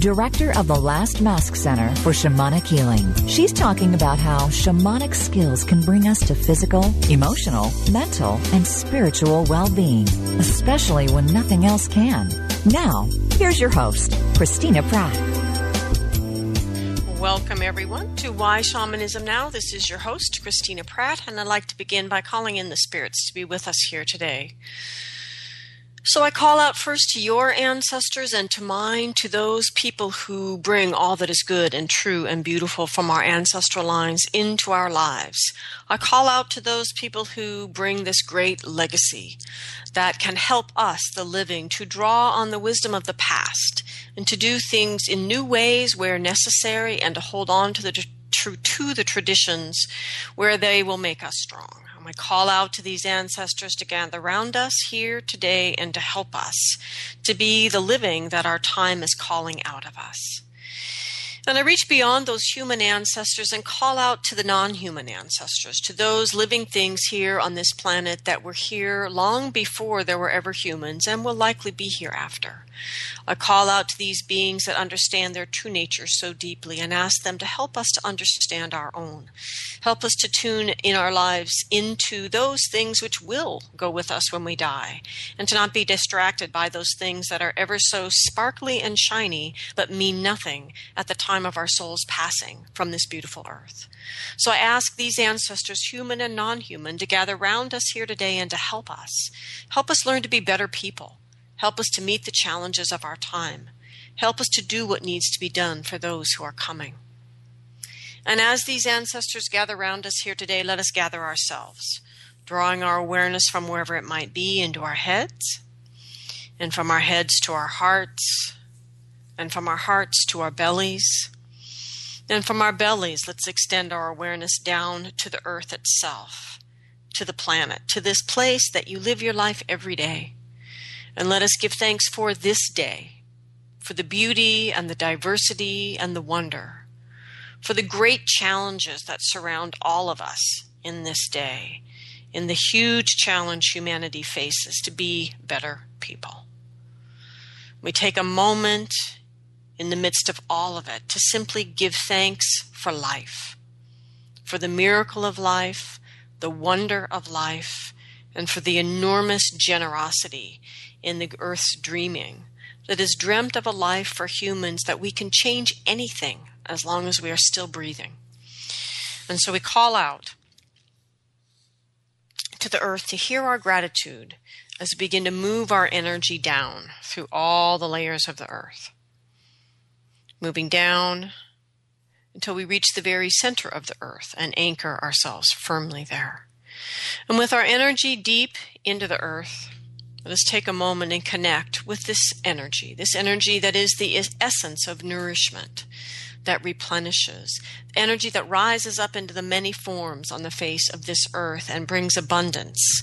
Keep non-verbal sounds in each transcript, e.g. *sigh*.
director of the Last Mask Center for Shamanic Healing. She's talking about how shamanic skills can bring us to physical, emotional, mental, and spiritual well being, especially when nothing else can. Now, here's your host, Christina Pratt. Welcome, everyone, to Why Shamanism Now. This is your host, Christina Pratt, and I'd like to begin by calling in the spirits to be with us here today. So I call out first to your ancestors and to mine, to those people who bring all that is good and true and beautiful from our ancestral lines into our lives. I call out to those people who bring this great legacy that can help us, the living, to draw on the wisdom of the past and to do things in new ways where necessary and to hold on to the true to the traditions where they will make us strong. We call out to these ancestors to gather around us here today and to help us to be the living that our time is calling out of us. And I reach beyond those human ancestors and call out to the non human ancestors, to those living things here on this planet that were here long before there were ever humans and will likely be here after. I call out to these beings that understand their true nature so deeply and ask them to help us to understand our own. Help us to tune in our lives into those things which will go with us when we die, and to not be distracted by those things that are ever so sparkly and shiny but mean nothing at the time of our soul's passing from this beautiful earth. So I ask these ancestors, human and non human, to gather round us here today and to help us. Help us learn to be better people Help us to meet the challenges of our time. Help us to do what needs to be done for those who are coming. And as these ancestors gather around us here today, let us gather ourselves, drawing our awareness from wherever it might be into our heads, and from our heads to our hearts, and from our hearts to our bellies. And from our bellies, let's extend our awareness down to the earth itself, to the planet, to this place that you live your life every day. And let us give thanks for this day, for the beauty and the diversity and the wonder, for the great challenges that surround all of us in this day, in the huge challenge humanity faces to be better people. We take a moment in the midst of all of it to simply give thanks for life, for the miracle of life, the wonder of life, and for the enormous generosity in the earth's dreaming that is dreamt of a life for humans that we can change anything as long as we are still breathing. And so we call out to the earth to hear our gratitude as we begin to move our energy down through all the layers of the earth. Moving down until we reach the very center of the earth and anchor ourselves firmly there. And with our energy deep into the earth, let us take a moment and connect with this energy, this energy that is the essence of nourishment that replenishes, energy that rises up into the many forms on the face of this earth and brings abundance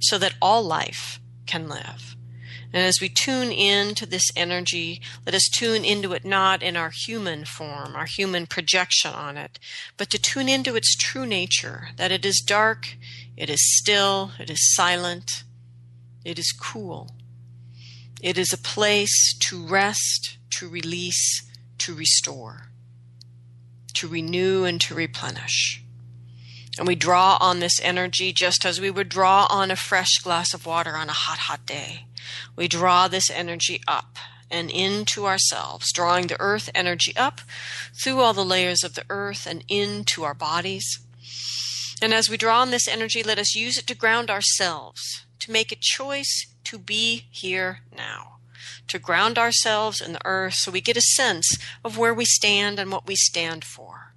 so that all life can live. And as we tune in to this energy, let us tune into it not in our human form, our human projection on it, but to tune into its true nature, that it is dark, it is still, it is silent, it is cool. It is a place to rest, to release, to restore, to renew, and to replenish. And we draw on this energy just as we would draw on a fresh glass of water on a hot, hot day. We draw this energy up and into ourselves, drawing the earth energy up through all the layers of the earth and into our bodies. And as we draw on this energy, let us use it to ground ourselves to make a choice to be here now, to ground ourselves in the earth so we get a sense of where we stand and what we stand for,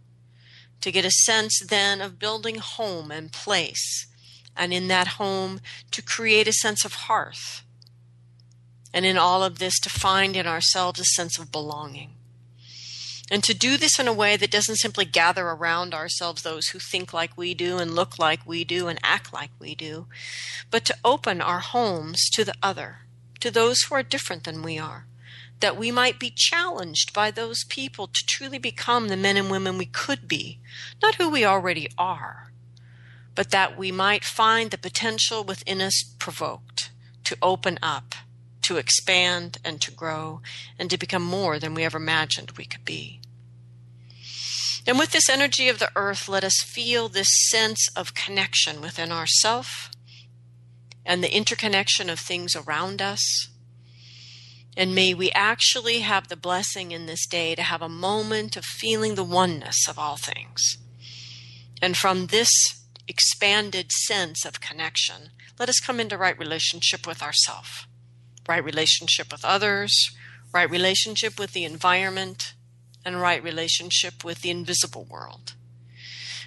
to get a sense then of building home and place, and in that home to create a sense of hearth, and in all of this to find in ourselves a sense of belonging. And to do this in a way that doesn't simply gather around ourselves those who think like we do and look like we do and act like we do, but to open our homes to the other, to those who are different than we are, that we might be challenged by those people to truly become the men and women we could be, not who we already are, but that we might find the potential within us provoked to open up, to expand and to grow, and to become more than we ever imagined we could be. And with this energy of the earth, let us feel this sense of connection within ourself and the interconnection of things around us. And may we actually have the blessing in this day to have a moment of feeling the oneness of all things. And from this expanded sense of connection, let us come into right relationship with ourselves, right relationship with others, right relationship with the environment, and right relationship with the invisible world.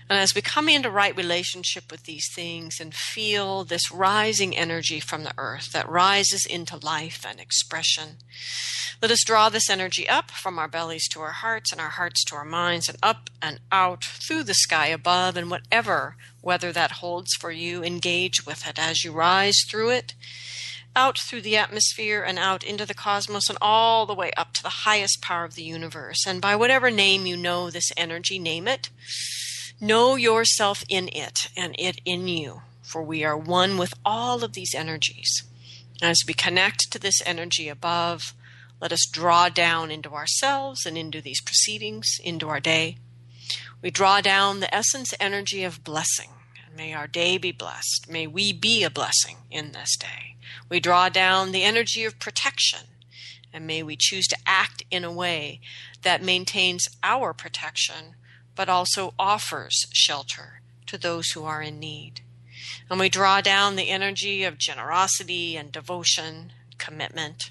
And as we come into right relationship with these things and feel this rising energy from the earth that rises into life and expression, let us draw this energy up from our bellies to our hearts and our hearts to our minds and up and out through the sky above and whatever weather that holds for you, engage with it as you rise through it out through the atmosphere and out into the cosmos and all the way up to the highest power of the universe. And by whatever name you know this energy, name it. Know yourself in it and it in you, for we are one with all of these energies. As we connect to this energy above, let us draw down into ourselves and into these proceedings, into our day. We draw down the essence energy of blessing. May our day be blessed. May we be a blessing in this day. We draw down the energy of protection, and may we choose to act in a way that maintains our protection, but also offers shelter to those who are in need. And we draw down the energy of generosity and devotion, commitment.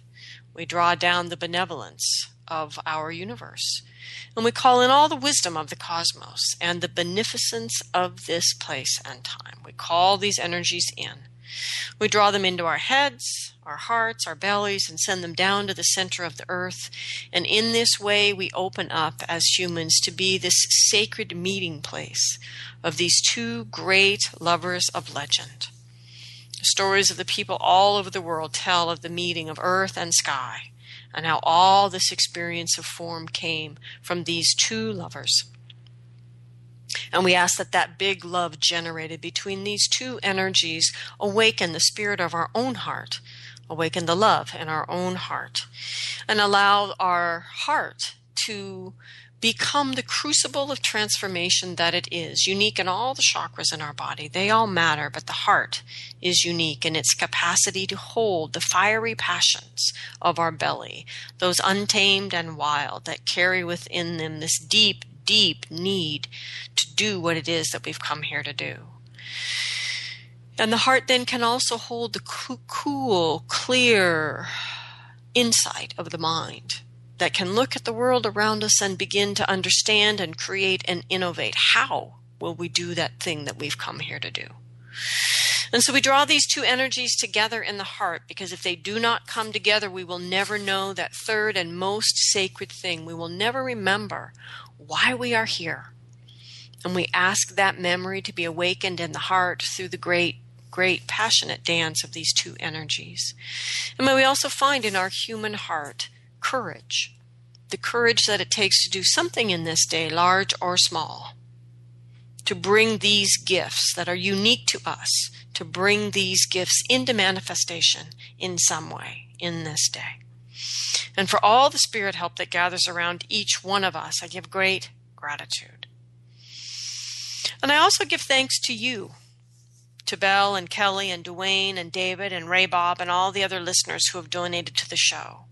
We draw down the benevolence of our universe. And we call in all the wisdom of the cosmos and the beneficence of this place and time. We call these energies in. We draw them into our heads, our hearts, our bellies, and send them down to the center of the earth. And in this way, we open up as humans to be this sacred meeting place of these two great lovers of legend. Stories of the people all over the world tell of the meeting of earth and sky, and how all this experience of form came from these two lovers. And we ask that that big love generated between these two energies awaken the spirit of our own heart, awaken the love in our own heart, and allow our heart to become the crucible of transformation that it is, unique in all the chakras in our body. They all matter, but the heart is unique in its capacity to hold the fiery passions of our belly, those untamed and wild that carry within them this deep, deep need to do what it is that we've come here to do. And the heart then can also hold the cool, clear insight of the mind that can look at the world around us and begin to understand and create and innovate. How will we do that thing that we've come here to do? And so we draw these two energies together in the heart because if they do not come together, we will never know that third and most sacred thing. We will never remember why we are here. And we ask that memory to be awakened in the heart through the great, great passionate dance of these two energies. And may we also find in our human heart courage, the courage that it takes to do something in this day, large or small, to bring these gifts that are unique to us, to bring these gifts into manifestation in some way in this day. And for all the spirit help that gathers around each one of us, I give great gratitude. And I also give thanks to you, to Bell and Kelly and Duane and David and Ray Bob and all the other listeners who have donated to the show.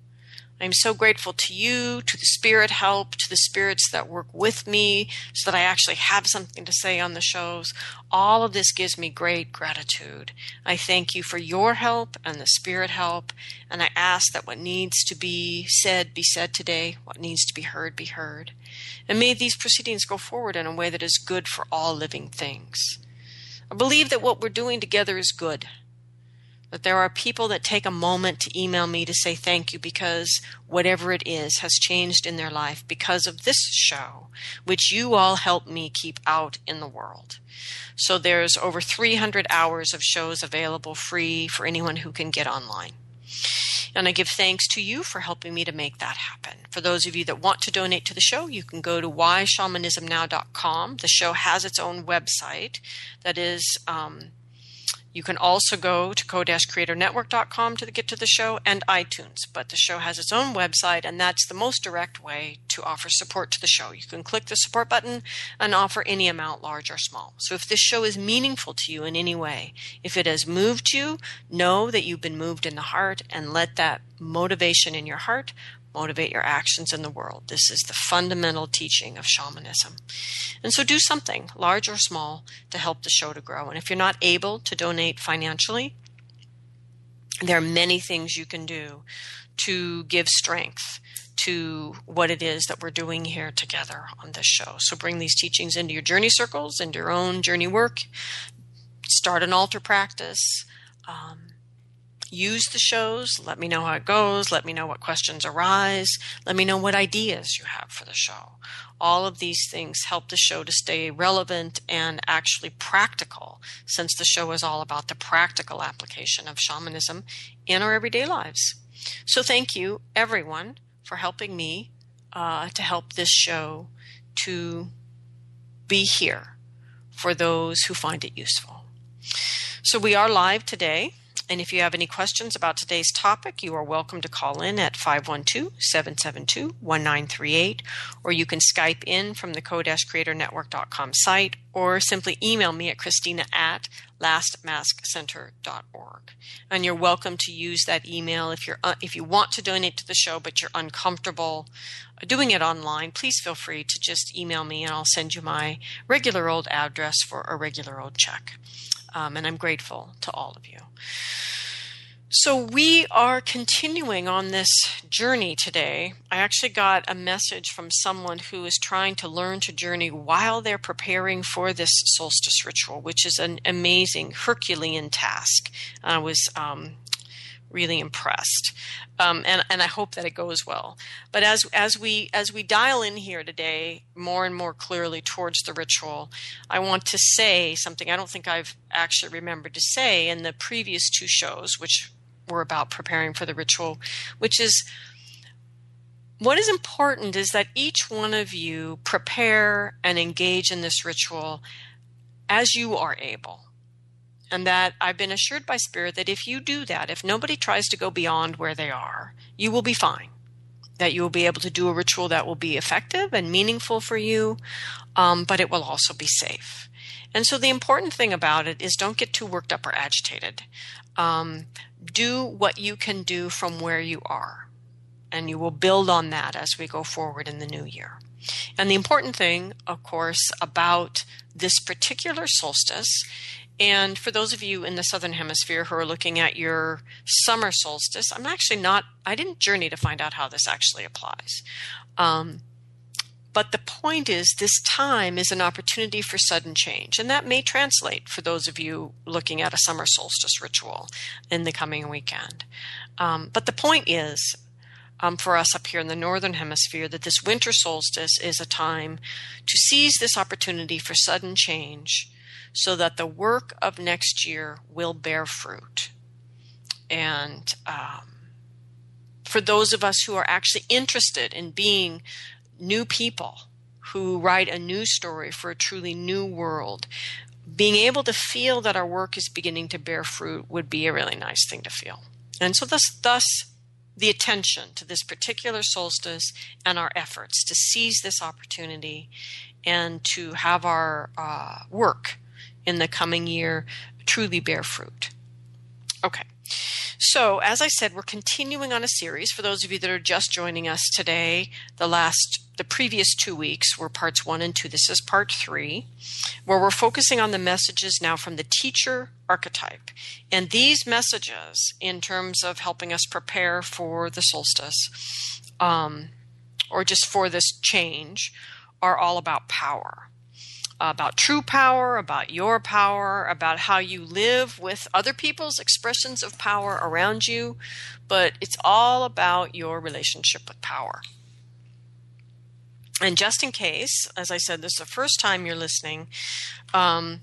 I'm so grateful to you, to the spirit help, to the spirits that work with me so that I actually have something to say on the shows. All of this gives me great gratitude. I thank you for your help and the spirit help, and I ask that what needs to be said be said today, what needs to be heard be heard. And may these proceedings go forward in a way that is good for all living things. I believe that what we're doing together is good that there are people that take a moment to email me to say thank you because whatever it is has changed in their life because of this show, which you all help me keep out in the world. So there's over 300 hours of shows available free for anyone who can get online. And I give thanks to you for helping me to make that happen. For those of you that want to donate to the show, you can go to whyshamanismnow.com. The show has its own website that is um, you can also go to co-creatornetwork.com to get to the show and iTunes, but the show has its own website and that's the most direct way to offer support to the show. You can click the support button and offer any amount, large or small. So if this show is meaningful to you in any way, if it has moved you, know that you've been moved in the heart and let that motivation in your heart motivate your actions in the world. This is the fundamental teaching of shamanism. And so do something, large or small, to help the show to grow. And if you're not able to donate financially, there are many things you can do to give strength to what it is that we're doing here together on this show. So bring these teachings into your journey circles, into your own journey work. Start an altar practice. Um, use the shows. Let me know how it goes. Let me know what questions arise. Let me know what ideas you have for the show. All of these things help the show to stay relevant and actually practical, since the show is all about the practical application of shamanism in our everyday lives. So, thank you, everyone, for helping me uh, to help this show to be here for those who find it useful. So, we are live today and if you have any questions about today's topic, you are welcome to call in at 512 772 1938, or you can Skype in from the co-creatornetwork.com site, or simply email me at christina at lastmaskcenter.org. And you're welcome to use that email if you're uh, if you want to donate to the show but you're uncomfortable doing it online, please feel free to just email me and I'll send you my regular old address for a regular old check. Um, and I'm grateful to all of you. So, we are continuing on this journey today. I actually got a message from someone who is trying to learn to journey while they're preparing for this solstice ritual, which is an amazing Herculean task. I was um, really impressed, um, and and I hope that it goes well. But as as we as we dial in here today, more and more clearly towards the ritual, I want to say something I don't think I've actually remembered to say in the previous two shows, which were about preparing for the ritual, which is what is important is that each one of you prepare and engage in this ritual as you are able and that I've been assured by Spirit that if you do that, if nobody tries to go beyond where they are, you will be fine. That you will be able to do a ritual that will be effective and meaningful for you, um, but it will also be safe. And so the important thing about it is don't get too worked up or agitated. Um, do what you can do from where you are, and you will build on that as we go forward in the new year. And the important thing, of course, about this particular solstice and for those of you in the southern hemisphere who are looking at your summer solstice, I'm actually not, I didn't journey to find out how this actually applies. Um, but the point is, this time is an opportunity for sudden change. And that may translate for those of you looking at a summer solstice ritual in the coming weekend. Um, but the point is, um, for us up here in the northern hemisphere, that this winter solstice is a time to seize this opportunity for sudden change so that the work of next year will bear fruit. And um, for those of us who are actually interested in being new people who write a new story for a truly new world, being able to feel that our work is beginning to bear fruit would be a really nice thing to feel. And so, thus, thus the attention to this particular solstice and our efforts to seize this opportunity and to have our uh, work in the coming year truly bear fruit. Okay. So, as I said, we're continuing on a series. For those of you that are just joining us today, the last, the previous two weeks were parts one and two. This is part three, where we're focusing on the messages now from the teacher archetype. And these messages, in terms of helping us prepare for the solstice, um, or just for this change, are all about power. about true power, about your power, about how you live with other people's expressions of power around you, but it's all about your relationship with power. And just in case, as I said, this is the first time you're listening, um,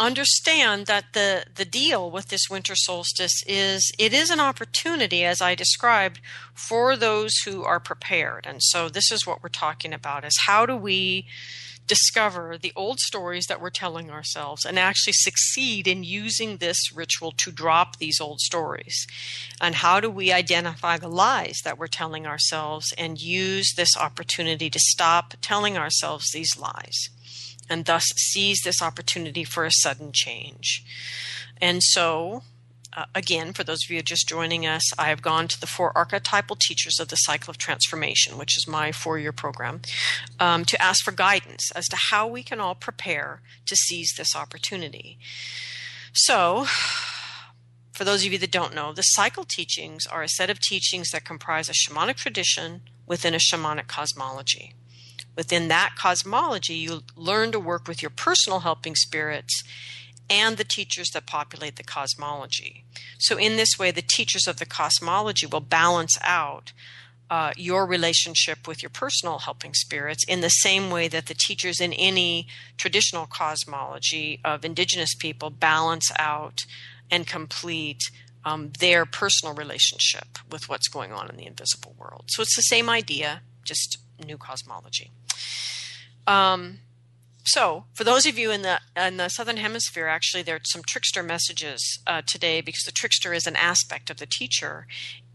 understand that the the deal with this winter solstice is it is an opportunity as i described for those who are prepared. And so this is what we're talking about is how do we discover the old stories that we're telling ourselves and actually succeed in using this ritual to drop these old stories and how do we identify the lies that we're telling ourselves and use this opportunity to stop telling ourselves these lies and thus seize this opportunity for a sudden change. And so, uh, again, for those of you just joining us, I have gone to the four archetypal teachers of the cycle of transformation, which is my four year program, um, to ask for guidance as to how we can all prepare to seize this opportunity. So, for those of you that don't know, the cycle teachings are a set of teachings that comprise a shamanic tradition within a shamanic cosmology. Within that cosmology, you learn to work with your personal helping spirits and the teachers that populate the cosmology. So, in this way, the teachers of the cosmology will balance out uh, your relationship with your personal helping spirits in the same way that the teachers in any traditional cosmology of indigenous people balance out and complete um, their personal relationship with what's going on in the invisible world. So, it's the same idea, just new cosmology. Um, so, for those of you in the in the southern hemisphere, actually, there are some trickster messages uh, today because the trickster is an aspect of the teacher,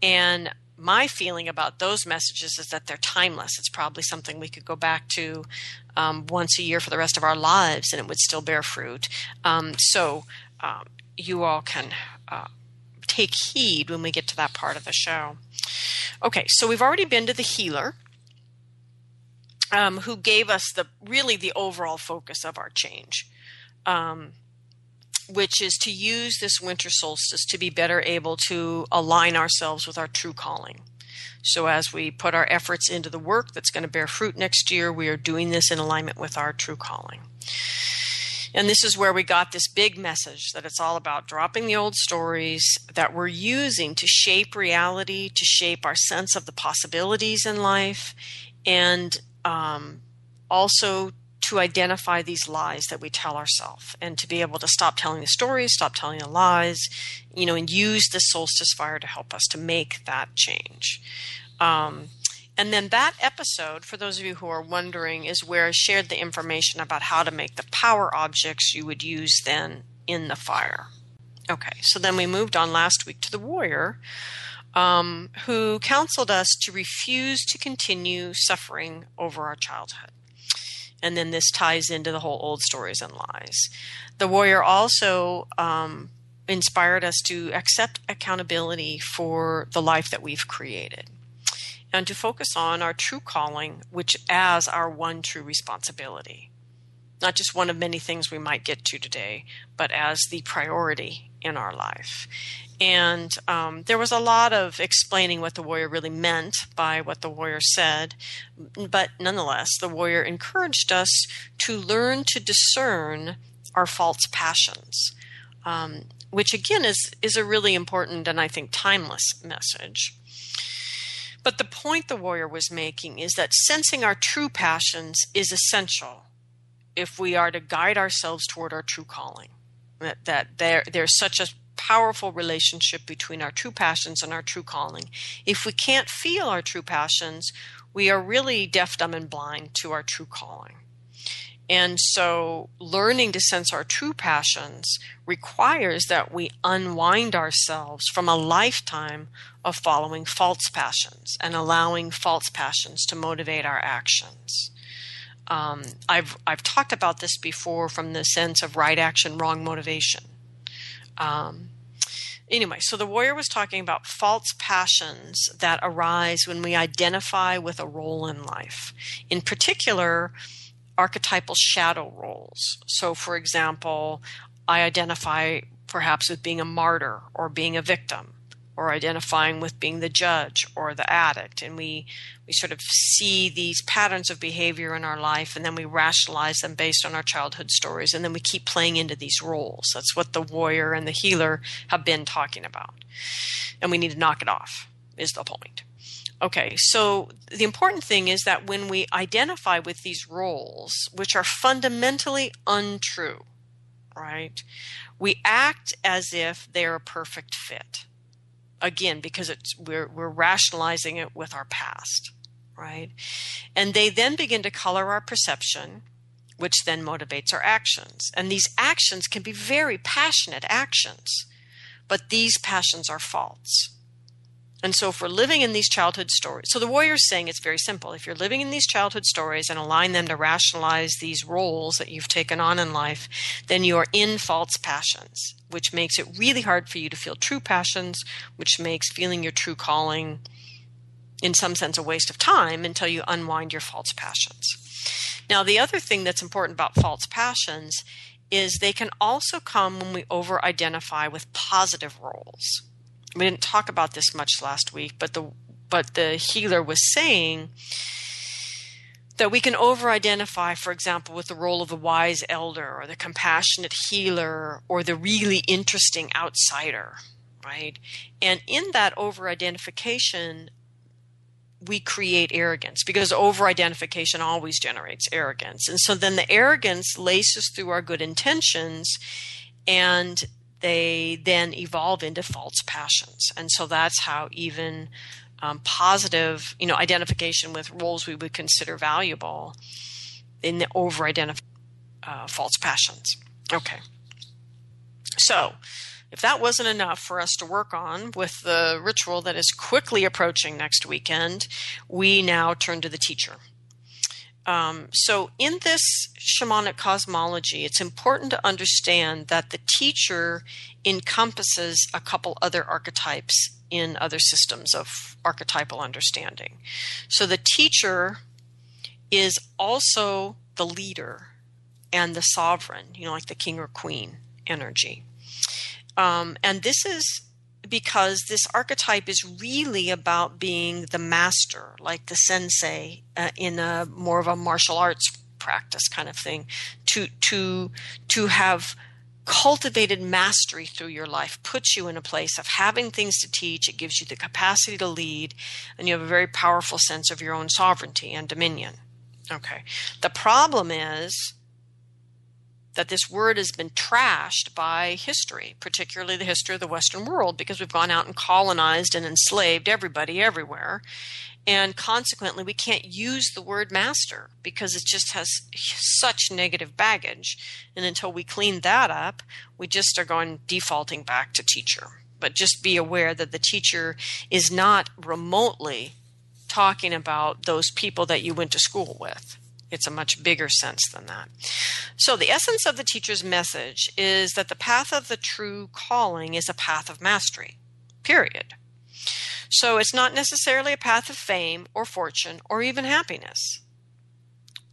and my feeling about those messages is that they're timeless. It's probably something we could go back to um, once a year for the rest of our lives, and it would still bear fruit. Um, so, um, you all can uh, take heed when we get to that part of the show. Okay, so we've already been to the healer um, who gave us the really the overall focus of our change, um, which is to use this winter solstice to be better able to align ourselves with our true calling. So, as we put our efforts into the work that's going to bear fruit next year, we are doing this in alignment with our true calling. And this is where we got this big message that it's all about dropping the old stories that we're using to shape reality, to shape our sense of the possibilities in life, and um, also to identify these lies that we tell ourselves and to be able to stop telling the stories, stop telling the lies, you know, and use the solstice fire to help us to make that change. Um, and then that episode, for those of you who are wondering, is where I shared the information about how to make the power objects you would use then in the fire. Okay, so then we moved on last week to the warrior, um, who counseled us to refuse to continue suffering over our childhood. And then this ties into the whole old stories and lies. The warrior also um, inspired us to accept accountability for the life that we've created and to focus on our true calling, which as our one true responsibility. Not just one of many things we might get to today, but as the priority in our life. And um, there was a lot of explaining what the warrior really meant by what the warrior said. But nonetheless, the warrior encouraged us to learn to discern our false passions, um, which again is, is a really important and I think timeless message. But the point the warrior was making is that sensing our true passions is essential if we are to guide ourselves toward our true calling. That, there, there's such a powerful relationship between our true passions and our true calling. If we can't feel our true passions, we are really deaf, dumb, and blind to our true calling. And so, learning to sense our true passions requires that we unwind ourselves from a lifetime of following false passions and allowing false passions to motivate our actions. Um, I've I've talked about this before from the sense of right action, wrong motivation. Um, anyway, so the warrior was talking about false passions that arise when we identify with a role in life. In particular, archetypal shadow roles. So, for example, I identify perhaps with being a martyr or being a victim. Or identifying with being the judge or the addict. And we we sort of see these patterns of behavior in our life and then we rationalize them based on our childhood stories and then we keep playing into these roles that's what the warrior and the healer have been talking about. And we need to knock it off is the point. Okay so the important thing is that when we identify with these roles which are fundamentally untrue right we act as if they're a perfect fit again because it's we're we're rationalizing it with our past right? And they then begin to color our perception which then motivates our actions. And these actions can be very passionate actions but these passions are false and so, if we're living in these childhood stories, so the warrior is saying it's very simple. If you're living in these childhood stories and allowing them to rationalize these roles that you've taken on in life, then you are in false passions, which makes it really hard for you to feel true passions, which makes feeling your true calling, in some sense, a waste of time until you unwind your false passions. Now, the other thing that's important about false passions is they can also come when we over identify with positive roles we didn't talk about this much last week, but the but the healer was saying that we can over identify, for example, with the role of the wise elder or the compassionate healer or the really interesting outsider, right? And in that over identification, we create arrogance because over identification always generates arrogance. And so then the arrogance laces through our good intentions and they then evolve into false passions. And so that's how even um, positive, you know, identification with roles we would consider valuable in the over identify uh, false passions. Okay. So, if that wasn't enough for us to work on with the ritual that is quickly approaching next weekend, we now turn to the teacher. Um, so, in this shamanic cosmology, it's important to understand that the teacher encompasses a couple other archetypes in other systems of archetypal understanding. So, the teacher is also the leader and the sovereign, you know, like the king or queen energy. Um, and this is because this archetype is really about being the master, like the sensei uh, in a more of a martial arts practice kind of thing, to to to have cultivated mastery through your life puts you in a place of having things to teach. It gives you the capacity to lead and you have a very powerful sense of your own sovereignty and dominion. Okay. The problem is that this word has been trashed by history, particularly the history of the Western world, because we've gone out and colonized and enslaved everybody everywhere. And consequently, we can't use the word master because it just has such negative baggage. And until we clean that up, we just are going defaulting back to teacher. But just be aware that the teacher is not remotely talking about those people that you went to school with. It's a much bigger sense than that. So, the essence of the teacher's message is that the path of the true calling is a path of mastery, period. So, it's not necessarily a path of fame or fortune or even happiness.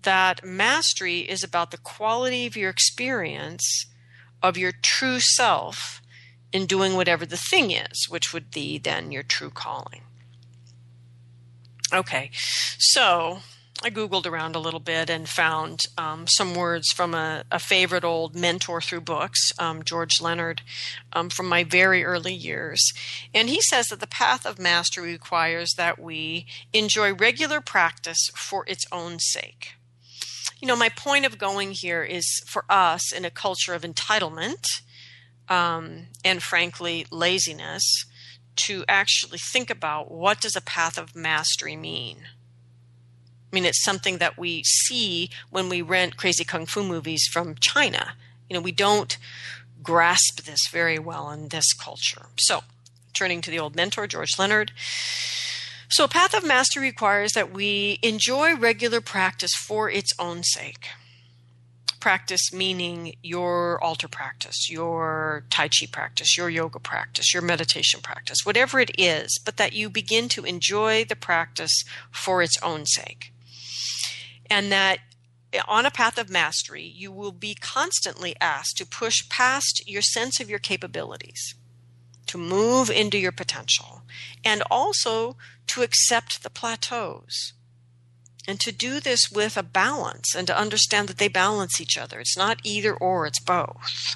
That mastery is about the quality of your experience of your true self in doing whatever the thing is, which would be then your true calling. Okay, so I Googled around a little bit and found um, some words from a, a, favorite old mentor through books, um, George Leonard, um, from my very early years. And he says that the path of mastery requires that we enjoy regular practice for its own sake. You know, my point of going here is for us in a culture of entitlement um, and, frankly, laziness to actually think about what does a path of mastery mean I mean, it's something that we see when we rent crazy kung fu movies from China. You know, we don't grasp this very well in this culture. So, turning to the old mentor, George Leonard. So, a path of mastery requires that we enjoy regular practice for its own sake. Practice meaning your altar practice, your Tai Chi practice, your yoga practice, your meditation practice, whatever it is, but that you begin to enjoy the practice for its own sake and that on a path of mastery, you will be constantly asked to push past your sense of your capabilities, to move into your potential, and also to accept the plateaus. And to do this with a balance and to understand that they balance each other. It's not either or, it's both.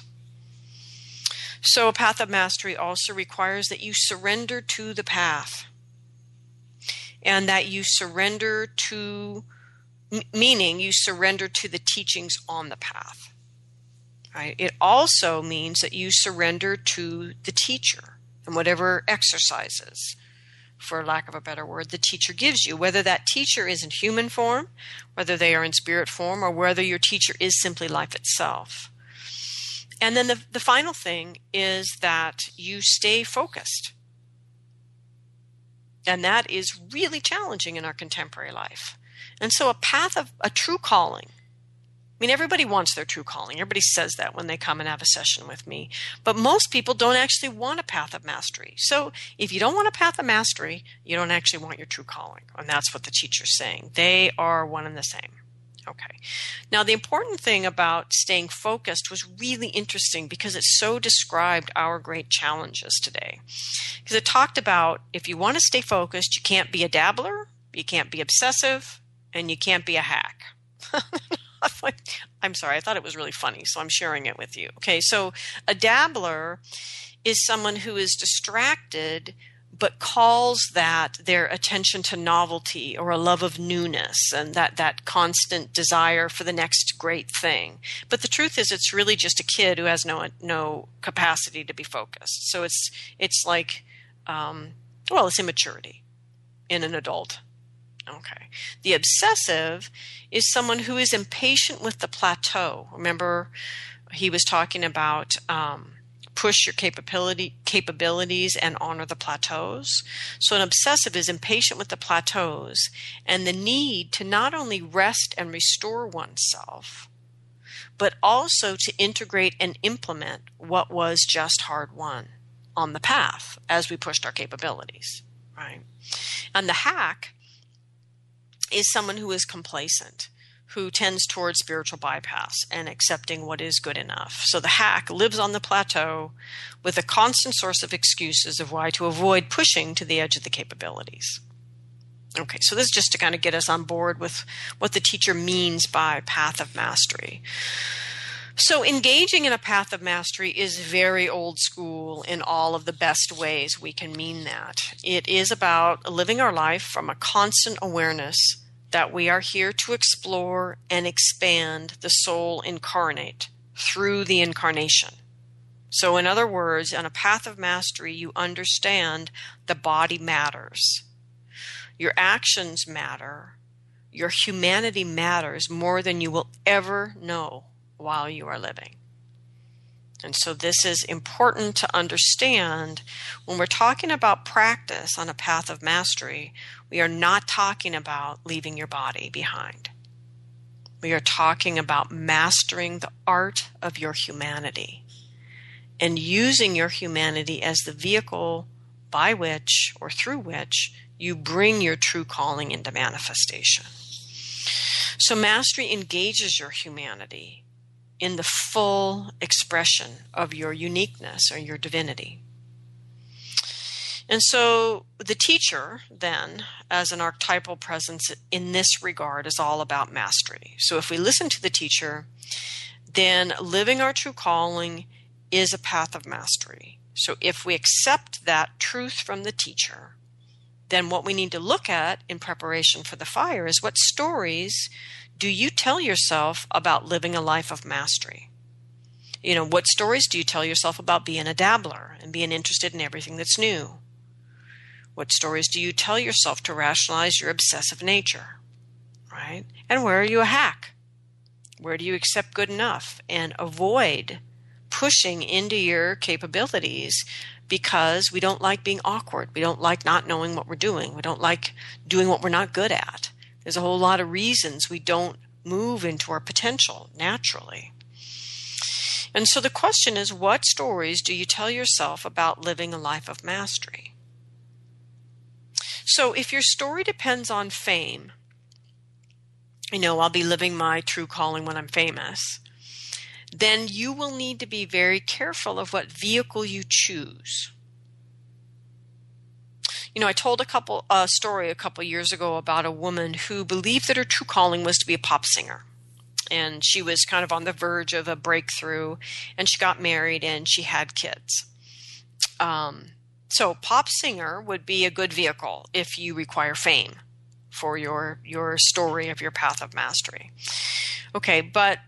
So, a path of mastery also requires that you surrender to the path and that you surrender to, meaning you surrender to the teachings on the path. Right? It also means that you surrender to the teacher and whatever exercises, for lack of a better word, the teacher gives you, whether that teacher is in human form, whether they are in spirit form, or whether your teacher is simply life itself. And then the, the final thing is that you stay focused. And that is really challenging in our contemporary life. And so, a path of a true calling I mean, everybody wants their true calling. Everybody says that when they come and have a session with me. But most people don't actually want a path of mastery. So if you don't want a path of mastery, you don't actually want your true calling. And that's what the teacher's saying. They are one and the same. Okay. Now, the important thing about staying focused was really interesting because it so described our great challenges today. Because it talked about if you want to stay focused, you can't be a dabbler, you can't be obsessive, and you can't be a hack. *laughs* I'm sorry, I thought it was really funny, so I'm sharing it with you. Okay, so a dabbler is someone who is distracted but calls that their attention to novelty or a love of newness and that, that constant desire for the next great thing. But the truth is it's really just a kid who has no no capacity to be focused. So it's it's like um, well, it's immaturity in an adult. Okay. The obsessive is someone who is impatient with the plateau. Remember, he was talking about um, push your capability capabilities and honor the plateaus. So an obsessive is impatient with the plateaus and the need to not only rest and restore oneself, but also to integrate and implement what was just hard won on the path as we pushed our capabilities. Right. And the hack is someone who is complacent, who tends towards spiritual bypass and accepting what is good enough. So the hack lives on the plateau with a constant source of excuses of why to avoid pushing to the edge of the capabilities. Okay, so this is just to kind of get us on board with what the teacher means by path of mastery. So, engaging in a path of mastery is very old school in all of the best ways we can mean that. It is about living our life from a constant awareness that we are here to explore and expand the soul incarnate through the incarnation. So, in other words, on a path of mastery, you understand the body matters, your actions matter, your humanity matters more than you will ever know while you are living. And so, this is important to understand when we're talking about practice on a path of mastery. We are not talking about leaving your body behind. We are talking about mastering the art of your humanity and using your humanity as the vehicle by which or through which you bring your true calling into manifestation. So, mastery engages your humanity in the full expression of your uniqueness or your divinity. And so the teacher, then, as an archetypal presence in this regard, is all about mastery. So if we listen to the teacher, then living our true calling is a path of mastery. So if we accept that truth from the teacher, then what we need to look at in preparation for the fire is what stories do you tell yourself about living a life of mastery? You know, what stories do you tell yourself about being a dabbler and being interested in everything that's new? What stories do you tell yourself to rationalize your obsessive nature? Right? And where are you a hack? Where do you accept good enough and avoid pushing into your capabilities because we don't like being awkward. We don't like not knowing what we're doing. We don't like doing what we're not good at. There's a whole lot of reasons we don't move into our potential naturally. And so the question is what stories do you tell yourself about living a life of mastery? So if your story depends on fame, you know, I'll be living my true calling when I'm famous, then you will need to be very careful of what vehicle you choose. You know, I told a couple a story a couple years ago about a woman who believed that her true calling was to be a pop singer. And she was kind of on the verge of a breakthrough, and she got married and she had kids. Um, so, pop singer would be a good vehicle if you require fame for your your story of your path of mastery. Okay, but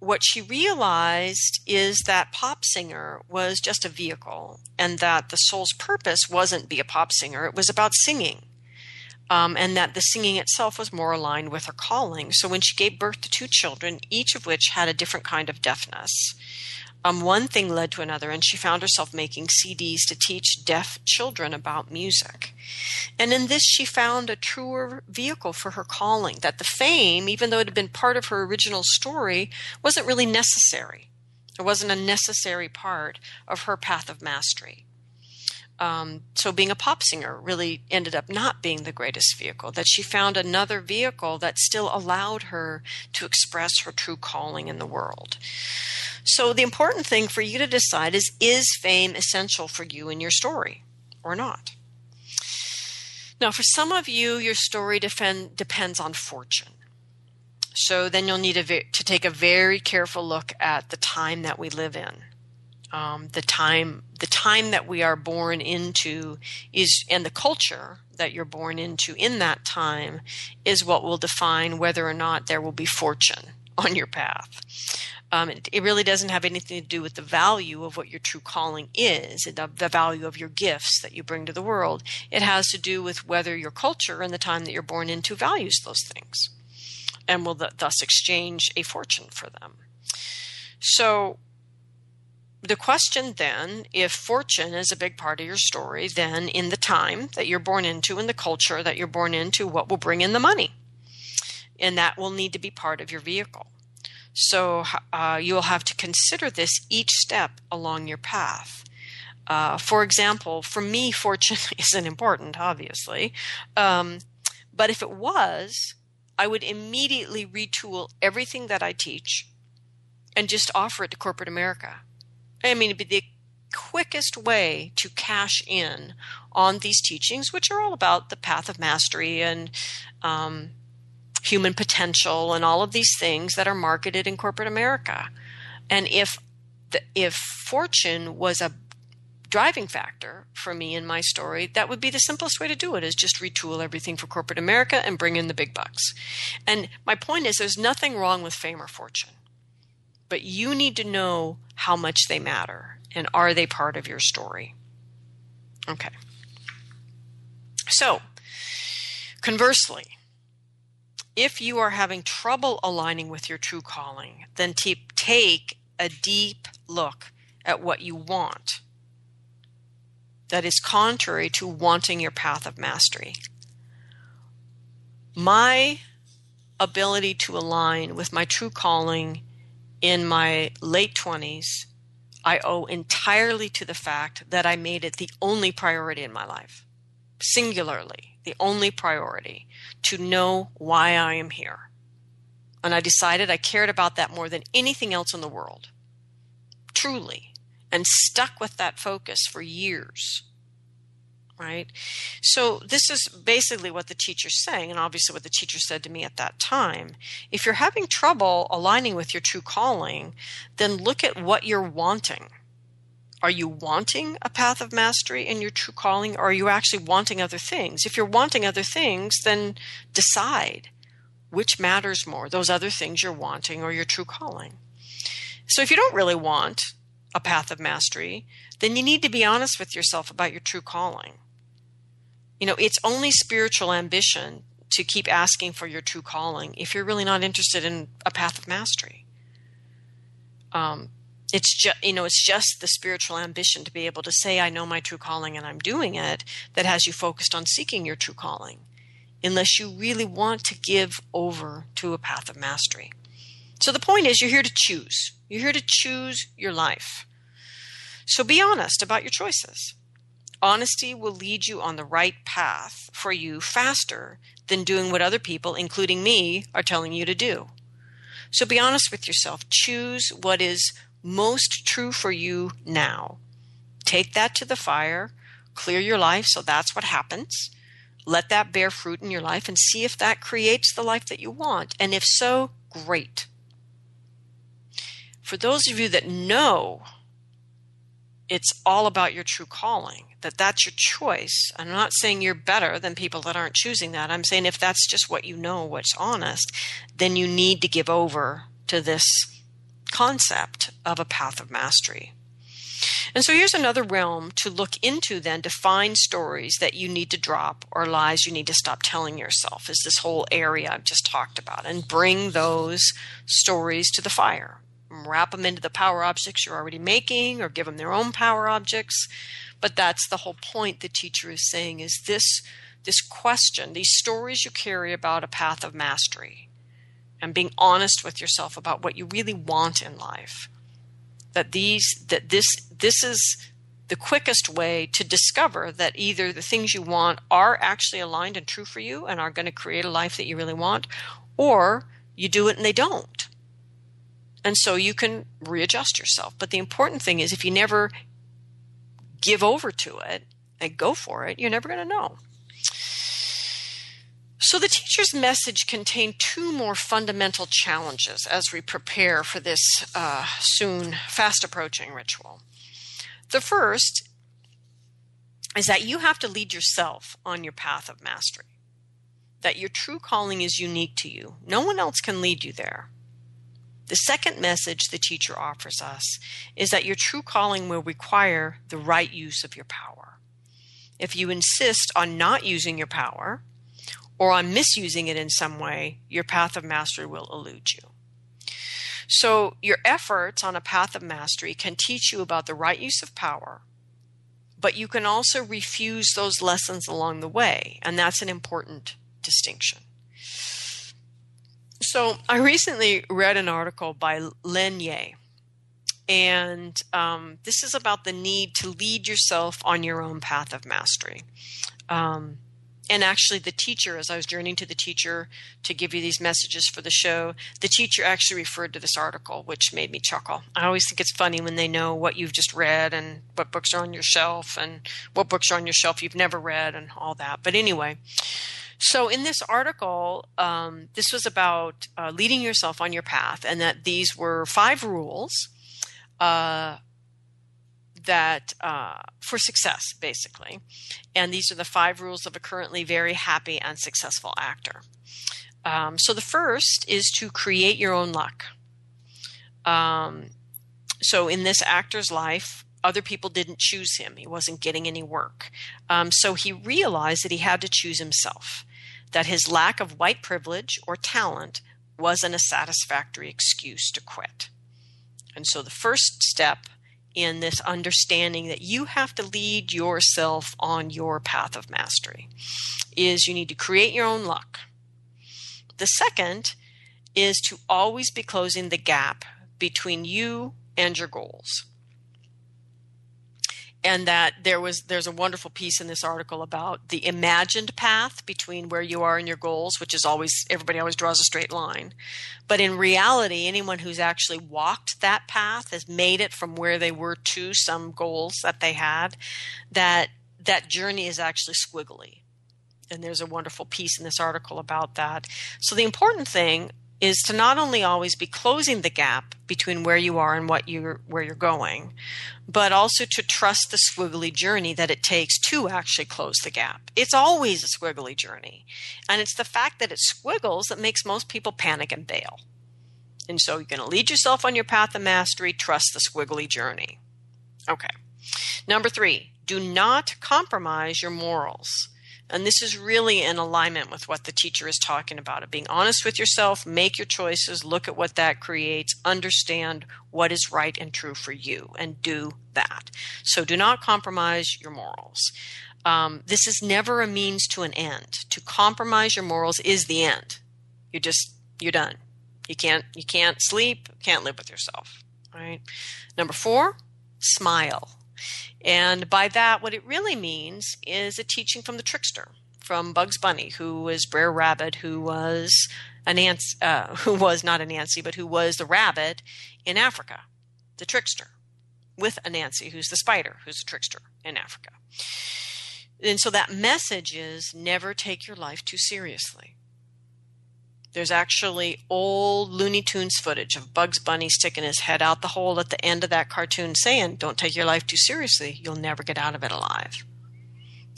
what she realized is that pop singer was just a vehicle and that the soul's purpose wasn't be a pop singer. It was about singing um, and that the singing itself was more aligned with her calling. So when she gave birth to two children each of which had a different kind of deafness um, one thing led to another, and she found herself making CDs to teach deaf children about music. And in this, she found a truer vehicle for her calling that the fame, even though it had been part of her original story, wasn't really necessary. It wasn't a necessary part of her path of mastery. Um, so being a pop singer really ended up not being the greatest vehicle that she found another vehicle that still allowed her to express her true calling in the world so the important thing for you to decide is is fame essential for you in your story or not? Now, for some of you, your story defend, depends on fortune. So then you'll need to, to take a very careful look at the time that we live in. Um, the time the time that we are born into is and the culture that you're born into in that time is what will define whether or not there will be fortune *laughs* on your path. Um, it, it, really doesn't have anything to do with the value of what your true calling is, the, the value of your gifts that you bring to the world. It has to do with whether your culture and the time that you're born into values those things and will th- thus exchange a fortune for them. So, the question then, if fortune is a big part of your story, then in the time that you're born into and the culture that you're born into, what will bring in the money? And that will need to be part of your vehicle. So uh, you will have to consider this each step along your path. Uh, for example, for me, *laughs* fortune isn't important, obviously. Um, but if it was, I would immediately retool everything that I teach and just offer it to corporate America. I mean, it'd be the quickest way to cash in on these teachings, which are all about the path of mastery and um, human potential and all of these things that are marketed in corporate America. And if the, if fortune was a driving factor for me in my story, that would be the simplest way to do it is just retool everything for corporate America and bring in the big bucks. And my point is there's nothing wrong with fame or fortune. But you need to know how much they matter and are they part of your story. Okay. So, conversely, if you are having trouble aligning with your true calling, then take a deep look at what you want that is contrary to wanting your path of mastery. My ability to align with my true calling in my late 20s, I owe entirely to the fact that I made it the only priority in my life, singularly the only priority to know why I am here. And I decided I cared about that more than anything else in the world. Truly. And stuck with that focus for years. Right? So, this is basically what the teacher's saying, and obviously what the teacher said to me at that time. If you're having trouble aligning with your true calling, then look at what you're wanting are you wanting a path of mastery in your true calling or are you actually wanting other things if you're wanting other things then decide which matters more those other things you're wanting or your true calling so if you don't really want a path of mastery then you need to be honest with yourself about your true calling you know it's only spiritual ambition to keep asking for your true calling if you're really not interested in a path of mastery. Um, it's just you know it's just the spiritual ambition to be able to say i know my true calling and i'm doing it that has you focused on seeking your true calling unless you really want to give over to a path of mastery. So the point is you're here to choose. You're here to choose your life. So be honest about your choices honesty will lead you on the right path for you faster than doing what other people including me are telling you to do so be honest with yourself choose what is most true for you now. Take that to the fire, clear your life so that's what happens. Let that bear fruit in your life and see if that creates the life that you want. And if so, great. For those of you that know it's all about your true calling, that that's your choice. I'm not saying you're better than people that aren't choosing that. I'm saying if that's just what you know, what's honest, then you need to give over to this concept of a path of mastery. And so here's another realm to look into then to find stories that you need to drop or lies you need to stop telling yourself is this whole area I've just talked about and bring those stories to the fire wrap them into the power objects you're already making or give them their own power objects. But that's the whole point the teacher is saying is this this question, these stories you carry about a path of mastery and being honest with yourself about what you really want in life. That these that this this is the quickest way to discover that either the things you want are actually aligned and true for you and are going to create a life that you really want, or you do it and they don't. And so you can readjust yourself. But the important thing is if you never give over to it and go for it, you're never going to know. So the teacher's message contained two more fundamental challenges as we prepare for this uh, soon fast approaching ritual. The first is that you have to lead yourself on your path of mastery. That your true calling is unique to you. No one else can lead you there. The second message the teacher offers us is that your true calling will require the right use of your power. If you insist on not using your power or on misusing it in some way, your path of mastery will elude you. So, your efforts on a path of mastery can teach you about the right use of power, but you can also refuse those lessons along the way, and that's an important distinction. So I recently read an article by Len Ye, and um, this is about the need to lead yourself on your own path of mastery. Um, and actually, the teacher, as I was journeying to the teacher to give you these messages for the show, the teacher actually referred to this article, which made me chuckle. I always think it's funny when they know what you've just read and what books are on your shelf and what books are on your shelf you've never read and all that. But anyway, so, in this article, um, this was about uh, leading yourself on your path, and that these were five rules uh, that uh, for success, basically. And these are the five rules of a currently very happy and successful actor. Um, so, the first is to create your own luck. Um, so, in this actor's life, other people didn't choose him. He wasn't getting any work. Um, so he realized that he had to choose himself that his lack of white privilege or talent wasn't a satisfactory excuse to quit. And so the first step in this understanding that you have to lead yourself on your path of mastery is you need to create your own luck. The second is to always be closing the gap between you and your goals and that there was there's a wonderful piece in this article about the imagined path between where you are and your goals which is always everybody always draws a straight line. But in reality anyone who's actually walked that path has made it from where they were to some goals that they had that that journey is actually squiggly. And there's a wonderful piece in this article about that. So the important thing is to not only always be closing the gap between where you are and what you're where you're going, but also to trust the squiggly journey that it takes to actually close the gap. It's always a squiggly journey. And it's the fact that it squiggles that makes most people panic and bail. And so you're going to lead yourself on your path of mastery, trust the squiggly journey. Okay. Number three, do not compromise your morals. And this is really in alignment with what the teacher is talking about of being honest with yourself, make your choices, look at what that creates, understand what is right and true for you, and do that. So do not compromise your morals. Um, this is never a means to an end. To compromise your morals is the end. You just you're done. You can't you can't sleep, can't live with yourself. Right. Number four, smile. And by that, what it really means is a teaching from the trickster, from Bugs Bunny, who was Brer Rabbit, who was Anansi, uh, *laughs* who was not Anansi, but who was the rabbit in Africa, the trickster. with Anansi, who's the spider, who's the trickster in Africa. And so that message is never take your life too seriously. There's actually old Looney Tunes footage of Bugs Bunny sticking his head out the hole at the end of that cartoon saying, Don't take your life too seriously. You'll never get out of it alive.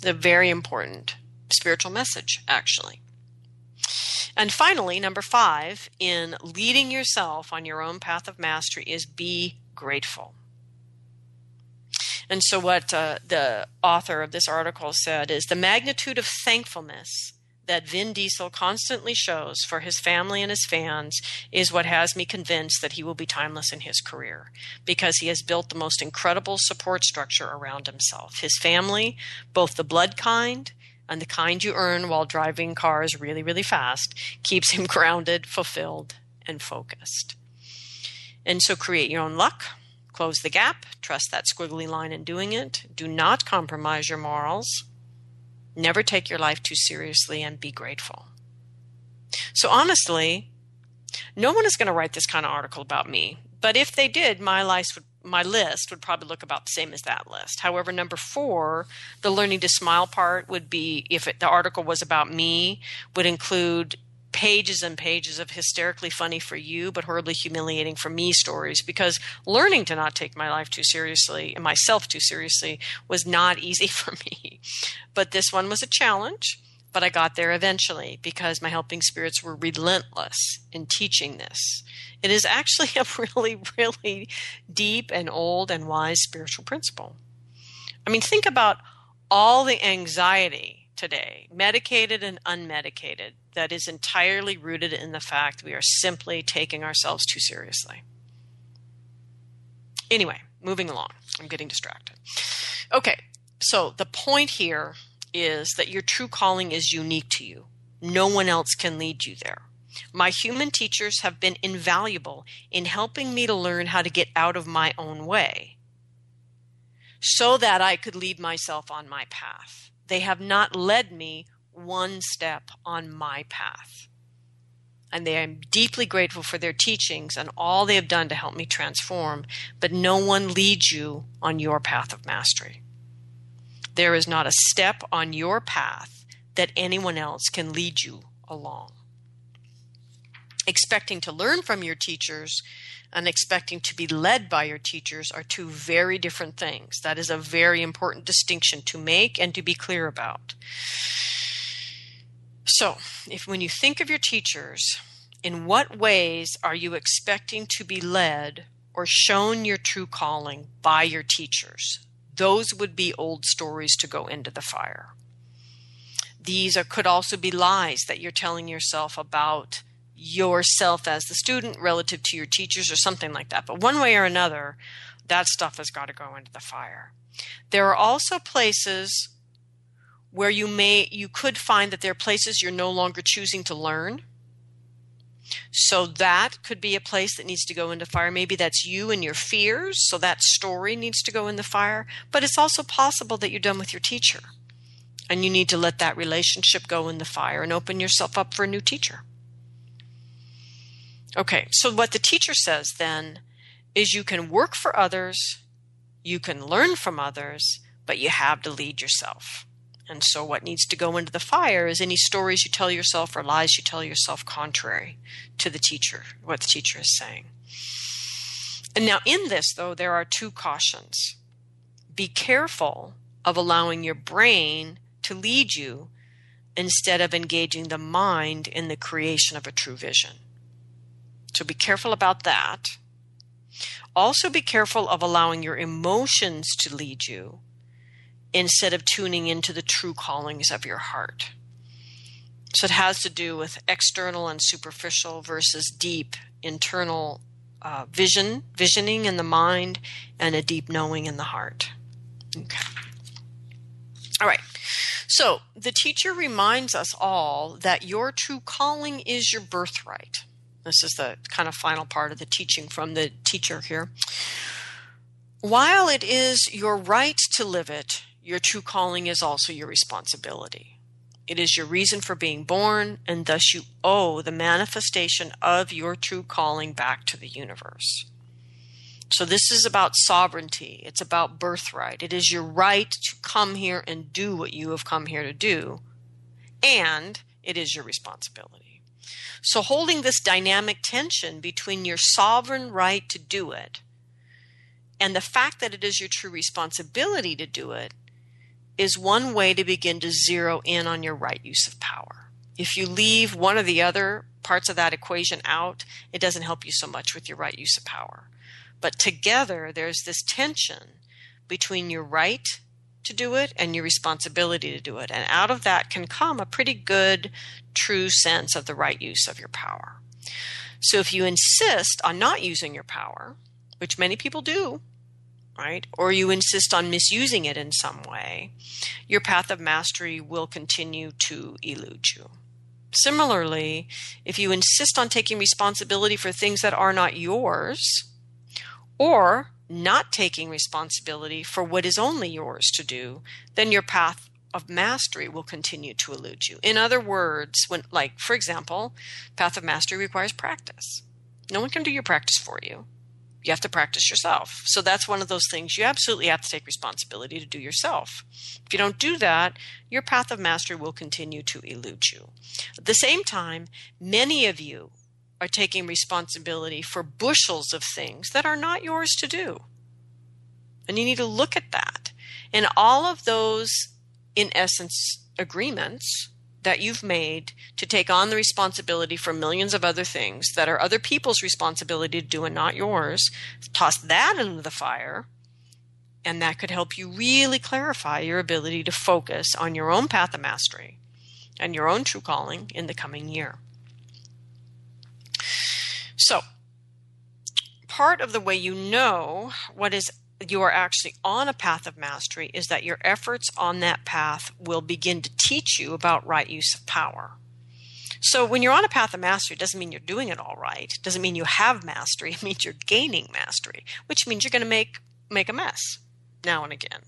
A very important spiritual message, actually. And finally, number five, in leading yourself on your own path of mastery, is be grateful. And so, what uh, the author of this article said is the magnitude of thankfulness that Vin Diesel constantly shows for his family and his fans is what has me convinced that he will be timeless in his career because he has built the most incredible support structure around himself. His family, both the blood kind and the kind you earn while driving cars really, really fast, keeps him *laughs* grounded, fulfilled, and focused. And so create your own luck, close the gap, trust that squiggly line in doing it, do not compromise your morals Never take your life too seriously and be grateful. So, honestly, no one is going to write this kind of article about me. But if they did, my list would my list would probably look about the same as that list. However, number four, the learning to smile part would be if it, the article was about me, would include pages and pages of hysterically funny for you but horribly humiliating for me stories because learning to not take my life too seriously and myself too seriously was not easy *laughs* for me. But this one was a challenge, but I got there eventually because my helping spirits were relentless in teaching this. It is actually *laughs* a really, really deep and old and wise spiritual principle. I mean, think about all the anxiety today, medicated and unmedicated, that is entirely rooted in the fact we are simply taking ourselves too seriously. Anyway, moving along. I'm getting distracted. Okay, so the point here is that your true calling is unique to you. No one else can lead you there. My human teachers have been invaluable in helping me to learn how to get out of my own way so that I could lead myself on my path. They have not led me one step on my path. And they am deeply grateful for their teachings and all they have done to help me transform, but no one leads you on your path of mastery. There is not a step on your path that anyone else can lead you along. Expecting to learn from your teachers and expecting to be led by your teachers are two very different things. That is a very important distinction to make and to be clear about. So, if when you think of your teachers, in what ways are you expecting to be led or shown your true calling by your teachers? Those would be old stories to go into the fire. These are, could also be lies that you're telling yourself about yourself as the student relative to your teachers or something like that. But one way or another, that stuff has got to go into the fire. There are also places where you may you could find that there are places you're no longer choosing to learn. So that could be a place that needs to go into fire. Maybe that's you and your fears, so that story needs to go in the fire. But it's also possible that you're done with your teacher and you need to let that relationship go in the fire and open yourself up for a new teacher. Okay, so what the teacher says then is you can work for others, you can learn from others, but you have to lead yourself. And so, what needs to go into the fire is any stories you tell yourself or lies you tell yourself contrary to the teacher, what the teacher is saying. And now, in this, though, there are two cautions. Be careful of allowing your brain to lead you instead of engaging the mind in the creation of a true vision. So be careful about that. Also, be careful of allowing your emotions to lead you instead of tuning into the true callings of your heart. So it has to do with external and superficial versus deep internal uh, vision, visioning in the mind, and a deep knowing in the heart. Okay. All right. So the teacher reminds us all that your true calling is your birthright. This is the kind of final part of the teaching from the teacher here. While it is your right to live it, your true calling is also your responsibility. It is your reason for being born, and thus you owe the manifestation of your true calling back to the universe. So this is about sovereignty. It's about birthright. It is your right to come here and do what you have come here to do. And it is your responsibility. So holding this dynamic tension between your sovereign right to do it and the fact that it is your true responsibility to do it is one way to begin to zero in on your right use of power. If you leave one or the other parts of that equation out, it doesn't help you so much with your right use of power. But together, there's this tension between your right to do it and your responsibility to do it. And out of that can come a pretty good, true sense of the right use of your power. So if you insist on not using your power, which many people do, right, or you insist on misusing it in some way, your path of mastery will continue to elude you. Similarly, if you insist on taking responsibility for things that are not yours, or not taking responsibility for what is only yours to do, then your path of mastery will continue to elude you. In other words, when like for example, path of mastery requires practice. No one can do your practice for you. You have to practice yourself. So that's one of those things you absolutely have to take responsibility to do yourself. If you don't do that, your path of mastery will continue to elude you. At the same time, many of you are taking responsibility for bushels of things that are not yours to do. And you need to look at that. And all of those, in essence, agreements that you've made to take on the responsibility for millions of other things that are other people's responsibility to do and not yours, toss that into the fire. And that could help you really clarify your ability to focus on your own path of mastery and your own true calling in the coming year. So, part of the way you know what is you are actually on a path of mastery is that your efforts on that path will begin to teach you about right use of power. So when you're on a path of mastery, it doesn't mean you're doing it all right. It doesn't mean you have mastery. *laughs* It means you're gaining mastery, which means you're going to make make a mess now and again.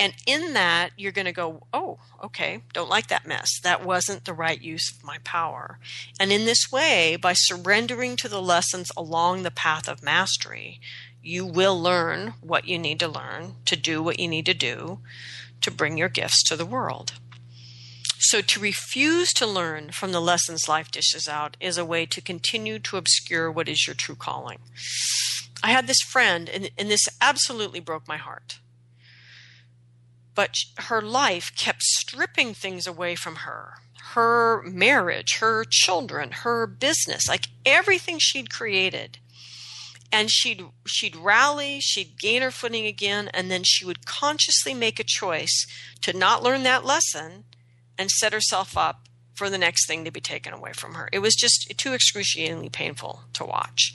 And in that, you're going to go, oh, okay, don't like that mess. That wasn't the right use of my power. And in this way, by surrendering to the lessons along the path of mastery, you will learn what you need to learn to do what you need to do to bring your gifts to the world. So, to refuse to learn from the lessons life dishes out is a way to continue to obscure what is your true calling. I had this friend, and, and this absolutely broke my heart but her life kept stripping things away from her her marriage, her children, her business, like everything she'd created. And she'd she'd rally, she'd gain her footing again, and then she would consciously make a choice to not learn that lesson and set herself up for the next thing to be taken away from her. It was just too excruciatingly painful to watch.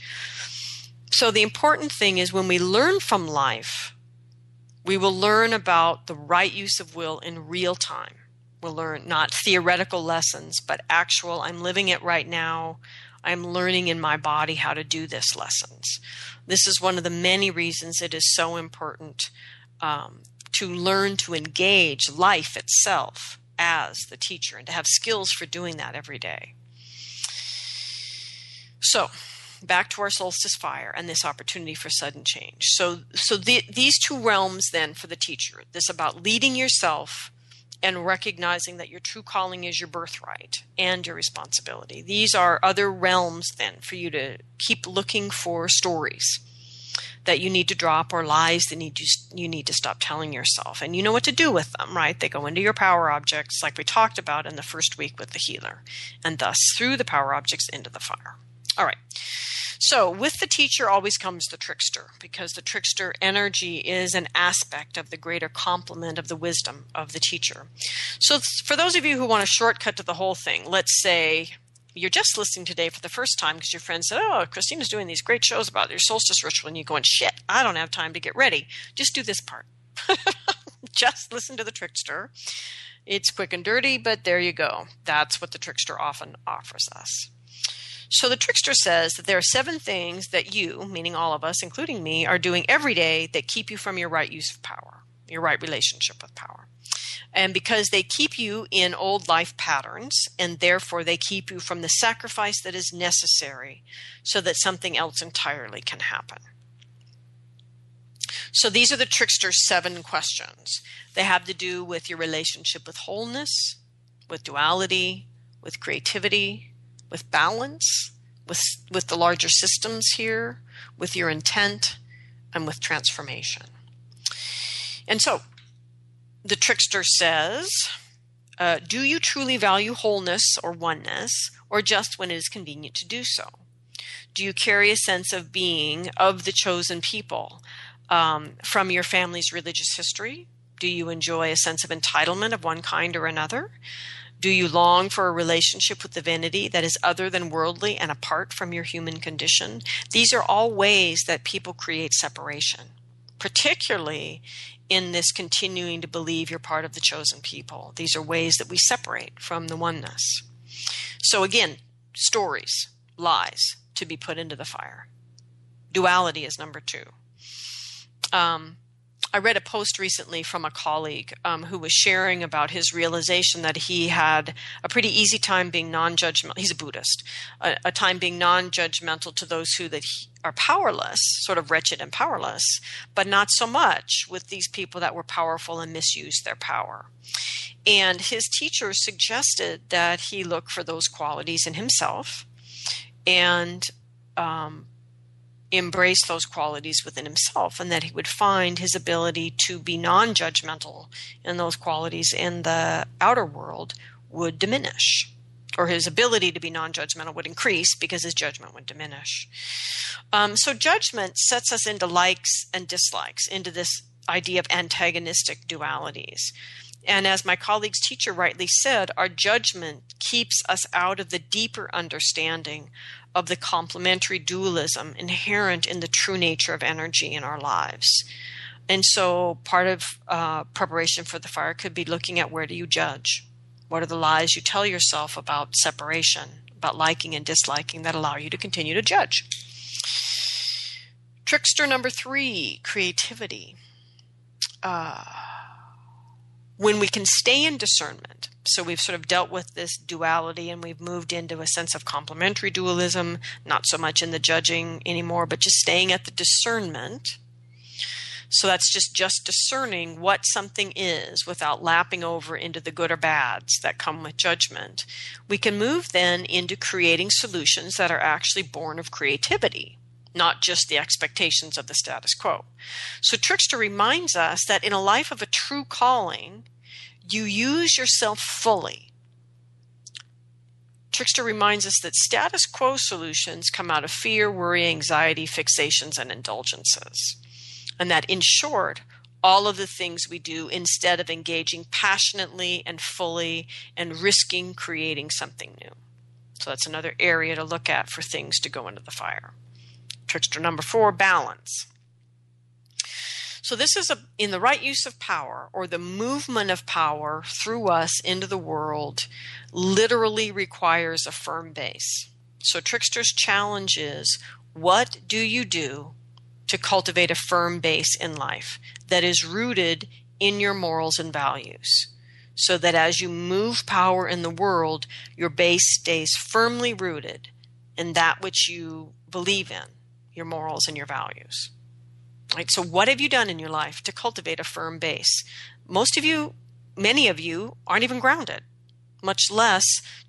So the important thing is when we learn from life, we will learn about the right use of will in real time. We'll learn not theoretical lessons, but actual, I'm living it right now. I'm learning in my body how to do this lessons. This is one of the many reasons it is so important um, to learn to engage life itself as the teacher and to have skills for doing that every day. So, back to our solstice fire and this opportunity for sudden change. So, so the, these two realms then for the teacher this about leading yourself and recognizing that your true calling is your birthright and your responsibility. These are other realms then for you to keep looking for stories that you need to drop or lies that need to, you need to stop telling yourself. And you know what to do with them, right? They go into your power objects like we talked about in the first week with the healer, and thus through the power objects into the fire. All right. So, with the teacher always comes the trickster, because the trickster energy is an aspect of the greater complement of the wisdom of the teacher. So, for those of you who want a shortcut to the whole thing, let's say you're just listening today for the first time because your friend said, Oh, Christina's doing these great shows about your solstice ritual, and you're going, Shit, I don't have time to get ready. Just do this part. *laughs* just listen to the trickster. It's quick and dirty, but there you go. That's what the trickster often offers us. So the trickster says that there are seven things that you, meaning all of us, including me, are doing every day that keep you from your right use of power, your right relationship with power. And because they keep you in old life patterns, and therefore they keep you from the sacrifice that is necessary so that something else entirely can happen. So these are the trickster's seven questions. They have to do with your relationship with wholeness, with duality, with creativity, with balance, with with the larger systems here, with your intent, and with transformation. And so the trickster says, uh, Do you truly value wholeness or oneness, or just when it is convenient to do so? Do you carry a sense of being of the chosen people um, from your family's religious history? Do you enjoy a sense of entitlement of one kind or another? Do you long for a relationship with divinity that is other than worldly and apart from your human condition? These are all ways that people create separation, particularly in this continuing to believe you're part of the chosen people. These are ways that we separate from the oneness. So, again, stories, lies to be put into the fire. Duality is number two. Um, I read a post recently from a colleague um, who was sharing about his realization that he had a pretty easy time being non-judgmental. He's a Buddhist, a, a time being non-judgmental to those who that he, are powerless, sort of wretched and powerless, but not so much with these people that were powerful and misused their power. And his teacher suggested that he look for those qualities in himself and um, embrace those qualities within himself and that he would find his ability to be non judgmental in those qualities in the outer world would diminish. Or his ability to be non judgmental would increase because his judgment would diminish. Um, so, judgment sets us into likes and dislikes, into this idea of antagonistic dualities. And as my colleague's teacher rightly said, our judgment keeps us out of the deeper understanding of the complementary dualism inherent in the true nature of energy in our lives. And so, part of uh, preparation for the fire could be looking at where do you judge? What are the lies you tell yourself about separation, about liking and disliking that allow you to continue to judge? Trickster number three creativity. Uh, when we can stay in discernment, so we've sort of dealt with this duality and we've moved into a sense of complementary dualism, not so much in the judging anymore, but just staying at the discernment. So that's just just discerning what something is without lapping over into the good or bads that come with judgment. We can move then into creating solutions that are actually born of creativity, not just the expectations of the status quo. So Trickster reminds us that in a life of a true calling, you use yourself fully. Trickster reminds us that status quo solutions come out of fear, worry, anxiety, fixations, and indulgences. And that, in short, all of the things we do instead of engaging passionately and fully and risking creating something new. So that's another area to look at for things to go into the fire. Trickster number four balance. So this is a, in the right use of power or the movement of power through us into the world literally requires a firm base. So Trickster's challenge is what do you do to cultivate a firm base in life that is rooted in your morals and values? So that as you move power in the world, your base stays firmly rooted in that which you believe in, your morals and your values. Right? So, what have you done in your life to cultivate a firm base? Most of you, many of you, aren't even grounded, much less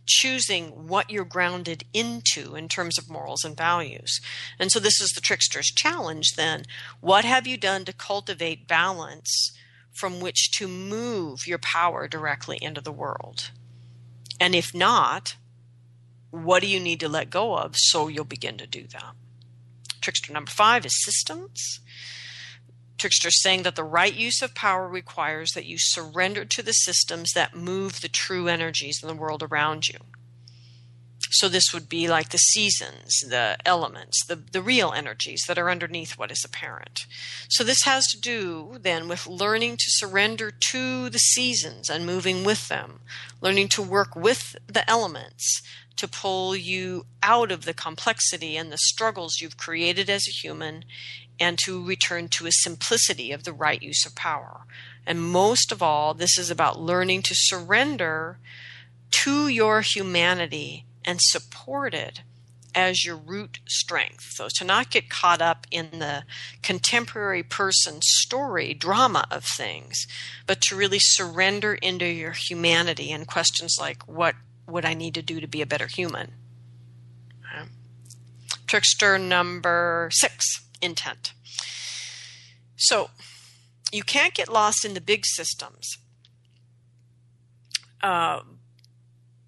choosing what you're grounded into in terms of morals and values. And so, this is the trickster's challenge then. What have you done to cultivate balance from which to move your power directly into the world? And if not, what do you need to let go of so you'll begin to do that? Trickster number five is systems. Trickster saying that the right use of power requires that you surrender to the systems that move the true energies in the world around you. So this would be like the seasons, the elements, the, the real energies that are underneath what is apparent. So this has to do then with learning to surrender to the seasons and moving with them, learning to work with the elements to pull you out of the complexity and the struggles you've created as a human and to return to a simplicity of the right use of power. And most of all, this is about learning to surrender to your humanity and support it as your root strength. So to not get caught up in the contemporary person story drama of things, but to really surrender into your humanity and questions like what would I need to do to be a better human? Um, trickster number six, intent. So you can't get lost in the big systems. Uh,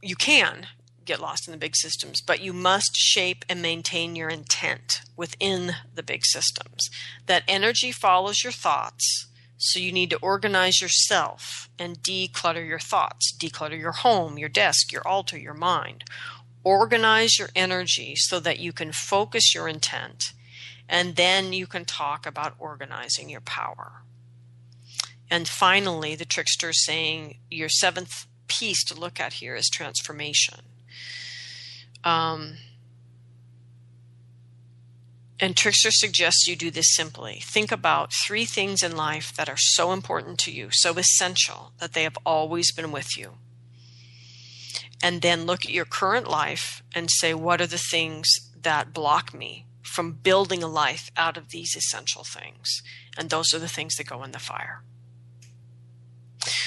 you can get lost in the big systems, but you must shape and maintain your intent within the big systems. That energy follows your thoughts, so you need to organize yourself and declutter your thoughts, declutter your home, your desk, your altar, your mind. Organize your energy so that you can focus your intent, and then you can talk about organizing your power. And finally, the trickster is saying your seventh piece to look at here is transformation. Um, and Trickster suggests you do this simply. Think about three things in life that are so important to you, so essential that they have always been with you. And then look at your current life and say, what are the things that block me from building a life out of these essential things? And those are the things that go in the fire.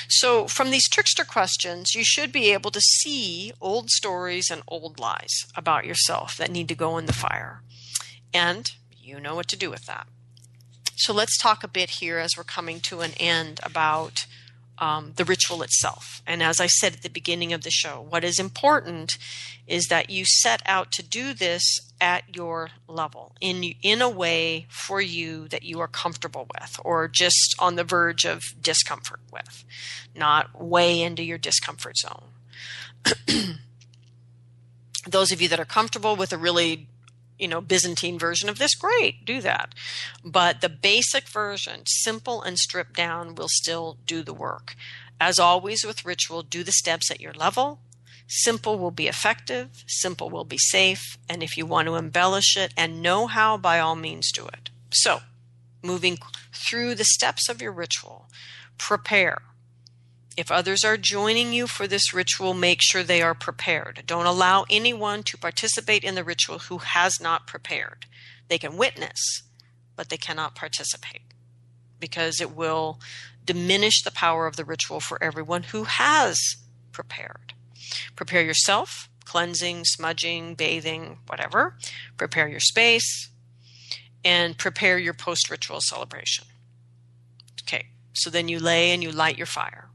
So, from these trickster questions, you should be able to see old stories and old lies about yourself that need to go in the fire. And you know what to do with that. So, let's talk a bit here as we're coming to an end about um, the ritual itself. And as I said at the beginning of the show, what is important is that you set out to do this at your level in in a way for you that you are comfortable with or just on the verge of discomfort with not way into your discomfort zone *clears throat* those of you that are comfortable with a really you know byzantine version of this great do that but the basic version simple and stripped down will still do the work as always with ritual do the steps at your level Simple will be effective, simple will be safe, and if you want to embellish it and know how, by all means do it. So, moving through the steps of your ritual, prepare. If others are joining you for this ritual, make sure they are prepared. Don't allow anyone to participate in the ritual who has not prepared. They can witness, but they cannot participate because it will diminish the power of the ritual for everyone who has prepared. Prepare yourself, cleansing, smudging, bathing, whatever. Prepare your space and prepare your post ritual celebration. Okay, so then you lay and you light your fire,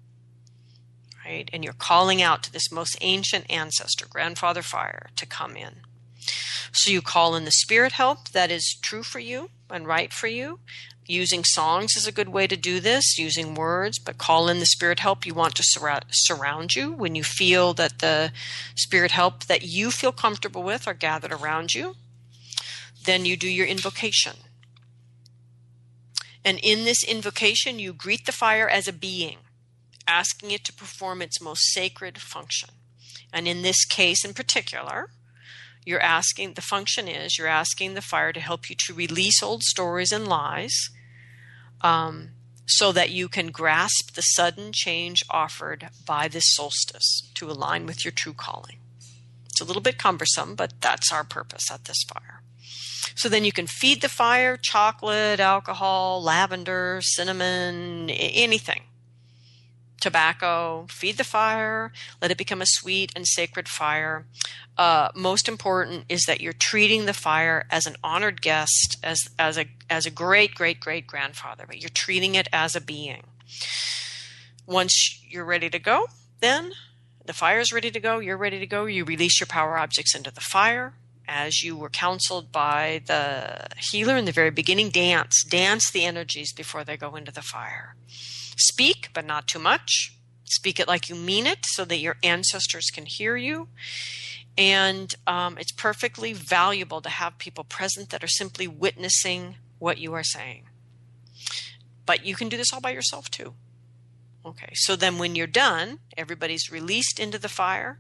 right? And you're calling out to this most ancient ancestor, grandfather fire, to come in. So you call in the spirit help that is true for you and right for you. Using songs is a good way to do this, using words, but call in the spirit help you want to surround, surround you when you feel that the spirit help that you feel comfortable with are gathered around you. Then you do your invocation. And in this invocation, you greet the fire as a being, asking it to perform its most sacred function. And in this case in particular, you're asking the function is you're asking the fire to help you to release old stories and lies um, so that you can grasp the sudden change offered by this solstice to align with your true calling. It's a little bit cumbersome, but that's our purpose at this fire. So then you can feed the fire chocolate, alcohol, lavender, cinnamon, anything tobacco, feed the fire, let it become a sweet and sacred fire. Uh, most important is that you're treating the fire as an honored guest, as as a as a great great great grandfather, but you're treating it as a being. Once you're ready to go, then the fire is ready to go. You're ready to go. You release your power objects into the fire as you were counseled by the healer in the very beginning. Dance, dance the energies before they go into the fire. Speak, but not too much. Speak it like you mean it so that your ancestors can hear you. And um, it's perfectly valuable to have people present that are simply witnessing what you are saying. But you can do this all by yourself too. Okay, so then when you're done, everybody's released into the fire.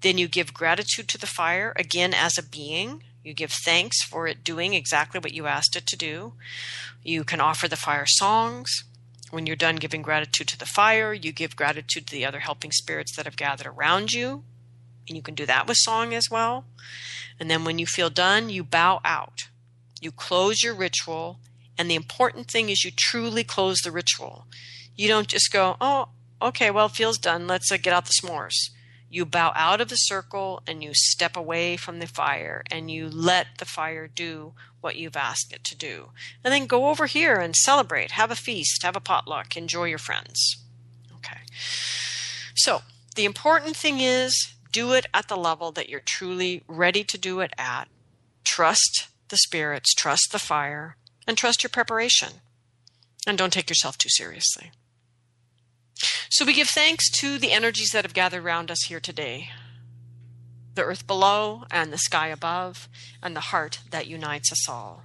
Then you give gratitude to the fire, again as a being. You give thanks for it doing exactly what you asked it to do. You can offer the fire songs. When you're done giving gratitude to the fire, you give gratitude to the other helping spirits that have gathered around you. And you can do that with song as well. And then when you feel done, you bow out. You close your ritual. And the important thing is you truly close the ritual. You don't just go, oh, okay, well, it feels done. Let's uh, get out the s'mores. You bow out of the circle and you step away from the fire and you let the fire do what you've asked it to do. And then go over here and celebrate, have a feast, have a potluck, enjoy your friends. Okay. So, the important thing is do it at the level that you're truly ready to do it at. Trust the spirits, trust the fire, and trust your preparation. And don't take yourself too seriously. So we give thanks to the energies that have gathered around us here today the earth below and the sky above, and the heart that unites us all.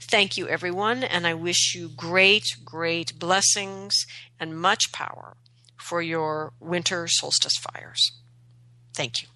Thank you, everyone, and I wish you great, great blessings and much power for your winter solstice fires. Thank you.